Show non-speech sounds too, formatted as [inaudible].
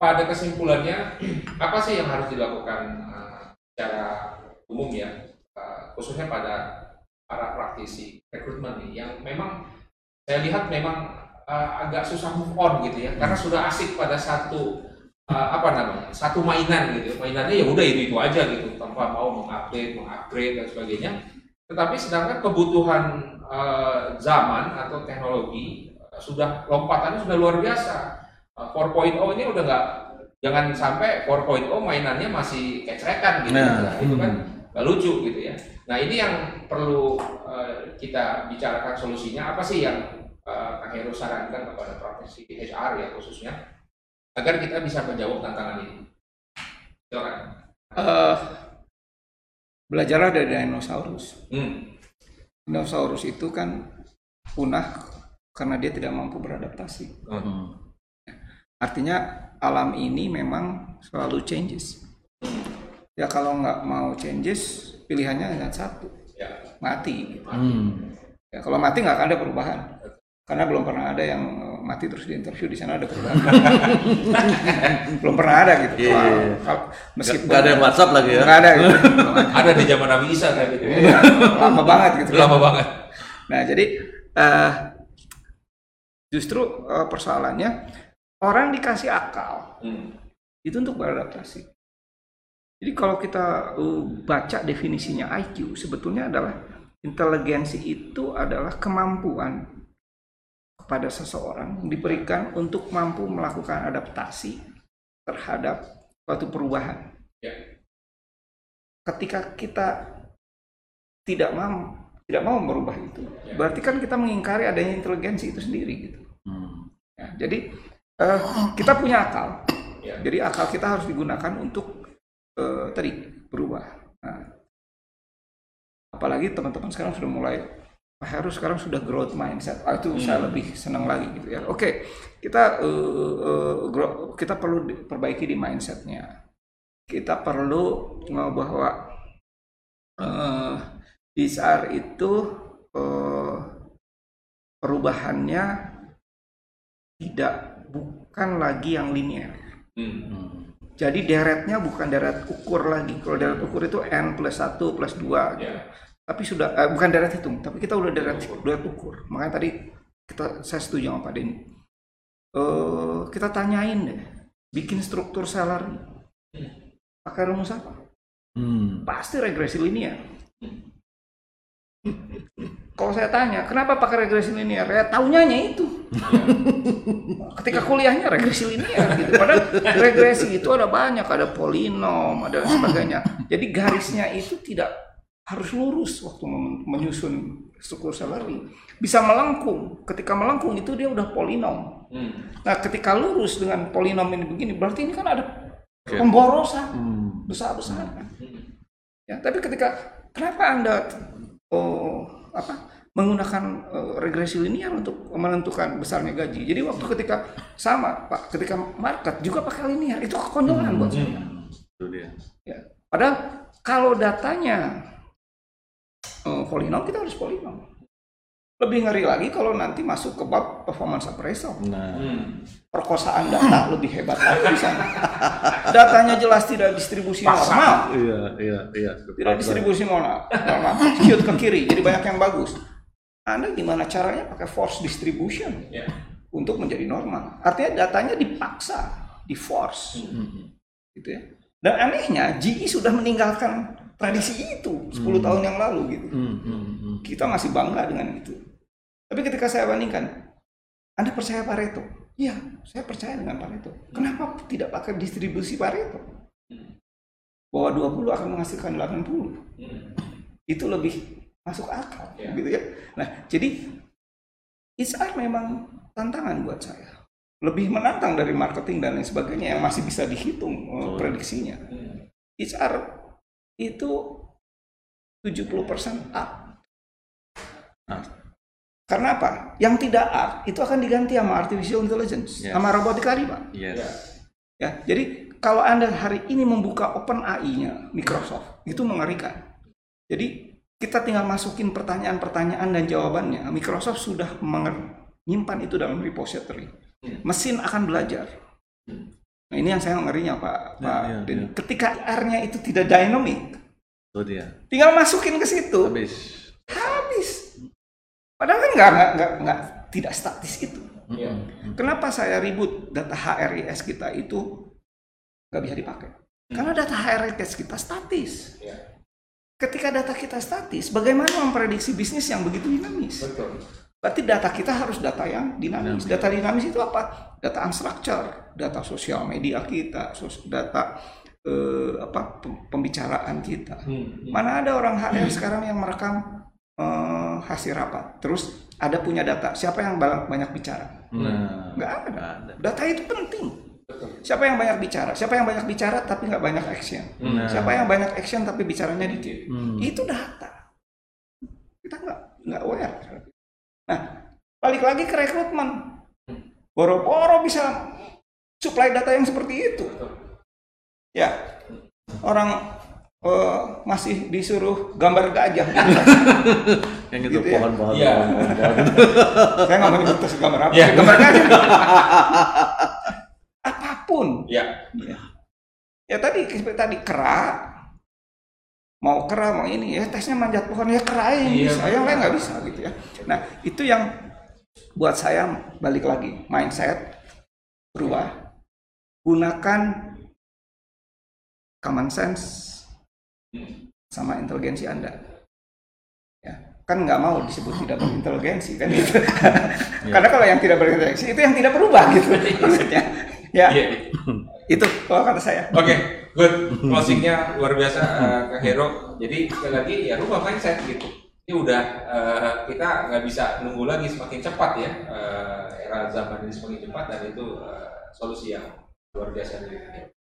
pada kesimpulannya apa sih yang harus dilakukan uh, secara umum ya? Uh, khususnya pada para praktisi rekrutmen nih yang memang saya lihat memang uh, agak susah move on gitu ya. Karena sudah asik pada satu uh, apa namanya satu mainan gitu. Mainannya ya udah itu itu aja gitu tanpa mau mengupdate mengupgrade dan sebagainya. Tetapi sedangkan kebutuhan uh, zaman atau teknologi uh, sudah lompatannya sudah luar biasa 4.0 ini udah nggak jangan sampai 4.0 mainannya masih kecrekan gitu nah, itu kan nggak lucu gitu ya nah ini yang perlu uh, kita bicarakan solusinya apa sih yang uh, Kang Heru sarankan kepada profesi HR ya khususnya agar kita bisa menjawab tantangan ini. Silakan. Uh, belajarlah dari dinosaurus. Hmm. Dinosaurus itu kan punah karena dia tidak mampu beradaptasi. Hmm. Artinya alam ini memang selalu changes. Ya kalau nggak mau changes, pilihannya hanya satu, ya. mati. Hmm. Ya, kalau mati nggak akan ada perubahan karena belum pernah ada yang eh, mati terus di interview di sana ada perubahan [laughs] belum pernah ada gitu yeah, yeah. Kalau, meskipun gak ada WhatsApp lagi ya nggak ada gitu ada di zaman Nabi Isa kayak gitu iya, lama banget gitu lama banget nah jadi uh, justru uh, persoalannya orang dikasih akal hmm. itu untuk beradaptasi jadi kalau kita uh, baca definisinya IQ sebetulnya adalah inteligensi itu adalah kemampuan pada seseorang diberikan untuk mampu melakukan adaptasi terhadap suatu perubahan. Ya. Ketika kita tidak mau tidak mau merubah itu, ya. berarti kan kita mengingkari adanya inteligensi itu sendiri gitu. Hmm. Ya, jadi uh, kita punya akal, ya. jadi akal kita harus digunakan untuk uh, tadi berubah. Nah, apalagi teman-teman sekarang sudah mulai harus sekarang sudah growth mindset. Ah, itu hmm. saya lebih senang lagi gitu ya. Oke, okay, kita uh, uh, grow, kita perlu perbaiki di mindsetnya. Kita perlu uh, bahwa uh, saat itu uh, perubahannya tidak bukan lagi yang linear. Hmm. Jadi deretnya bukan deret ukur lagi. Kalau deret ukur itu n plus satu plus dua. Gitu. Yeah tapi sudah eh, bukan darat hitung tapi kita udah darat darat ukur makanya tadi kita saya setuju sama Pak Denny uh, kita tanyain deh bikin struktur salary pakai rumus apa hmm. pasti regresi linear kalau saya tanya kenapa pakai regresi linear ya tahunya itu ketika kuliahnya regresi linear gitu padahal regresi itu ada banyak ada polinom ada sebagainya jadi garisnya itu tidak harus lurus waktu menyusun struktur salary. Bisa melengkung. Ketika melengkung itu dia udah polinom. Hmm. Nah, ketika lurus dengan polinom ini begini, berarti ini kan ada pemborosan hmm. besar-besaran. Hmm. Ya, tapi ketika kenapa Anda oh, apa menggunakan uh, regresi linear untuk menentukan besarnya gaji. Jadi waktu ketika sama Pak, ketika market juga pakai linear, itu kekonyolan hmm. buat saya. Hmm. Ya. Padahal kalau datanya uh, polinom kita harus polinom lebih ngeri lagi kalau nanti masuk ke bab performance appraisal. Nah. Hmm. Perkosaan data lebih hebat lagi di sana. Datanya jelas tidak distribusi Pasang. normal. Iya, iya, iya. Tidak distribusi normal. normal. Cute ke kiri, jadi banyak yang bagus. Anda gimana caranya pakai force distribution yeah. untuk menjadi normal? Artinya datanya dipaksa, di force, hmm. gitu ya. Dan anehnya GE sudah meninggalkan tradisi itu 10 hmm. tahun yang lalu gitu. Hmm, hmm, hmm. Kita masih bangga dengan itu. Tapi ketika saya bandingkan, Anda percaya Pareto? Iya, saya percaya dengan Pareto. Kenapa tidak pakai distribusi Pareto? Bahwa 20 akan menghasilkan 80. Itu lebih masuk akal yeah. gitu ya. Nah, jadi HR memang tantangan buat saya. Lebih menantang dari marketing dan lain sebagainya yang masih bisa dihitung oh. prediksinya. HR itu 70% up. Nah. Karena apa? Yang tidak up itu akan diganti sama artificial intelligence, yes. sama robotika Pak. Yes. Ya, jadi kalau Anda hari ini membuka Open AI-nya Microsoft, itu mengerikan. Jadi kita tinggal masukin pertanyaan-pertanyaan dan jawabannya. Microsoft sudah menyimpan itu dalam repository. Hmm. Mesin akan belajar. Nah, ini yang saya ngerinya Pak. Ya, Pak ya, ya. Ketika R-nya itu tidak dynamic, Itu dia. tinggal masukin ke situ, Habis. habis. Padahal kan nggak nggak nggak nggak tidak statis itu. Iya. Kenapa saya ribut data HRIS kita itu nggak bisa dipakai? Karena data HRIS kita statis. Iya. Ketika data kita statis, bagaimana memprediksi bisnis yang begitu dinamis? Betul. Berarti data kita harus data yang dinamis. Data dinamis itu apa? Data unstructured, data sosial media kita, data eh, apa pem- pembicaraan kita. Hmm. Mana ada orang HR sekarang yang merekam eh, hasil rapat, terus ada punya data. Siapa yang ba- banyak bicara? Nah, Nggak ada. nggak ada. Data itu penting. Siapa yang banyak bicara? Siapa yang banyak bicara tapi nggak banyak action? Nah. Siapa yang banyak action tapi bicaranya dikit? Hmm. Itu data. Kita nggak nggak aware. Nah, balik lagi ke rekrutmen. Boro-boro bisa supply data yang seperti itu. Ya, orang eh, masih disuruh gambar gajah. [laughs] Yang itu Gitu ya. pohon-pohon. Pohon. Saya nggak mau nyebut gambar apa. Ya. Gambar gajah. [laughs] Ya. Ya. ya tadi seperti tadi kera. Mau kera mau ini. Ya tesnya manjat pohon ya kera yang Iya, bisa. Yang lain nggak bisa gitu ya. Nah itu yang buat saya balik lagi. Mindset berubah. Gunakan common sense sama inteligensi anda. Ya. Kan nggak mau disebut tidak berinteligensi kan gitu. [laughs] Karena kalau yang tidak berinteligensi itu yang tidak berubah gitu. [laughs] Maksudnya ya Iya. [laughs] itu kalau kata saya Oke, good. Closingnya luar biasa eh, ke Hero. Jadi sekali lagi ya rubah mindset gitu. Ini udah eh, kita nggak bisa nunggu lagi semakin cepat ya. Eh, era zaman ini semakin cepat dan itu eh, solusi yang luar biasa dari Hero.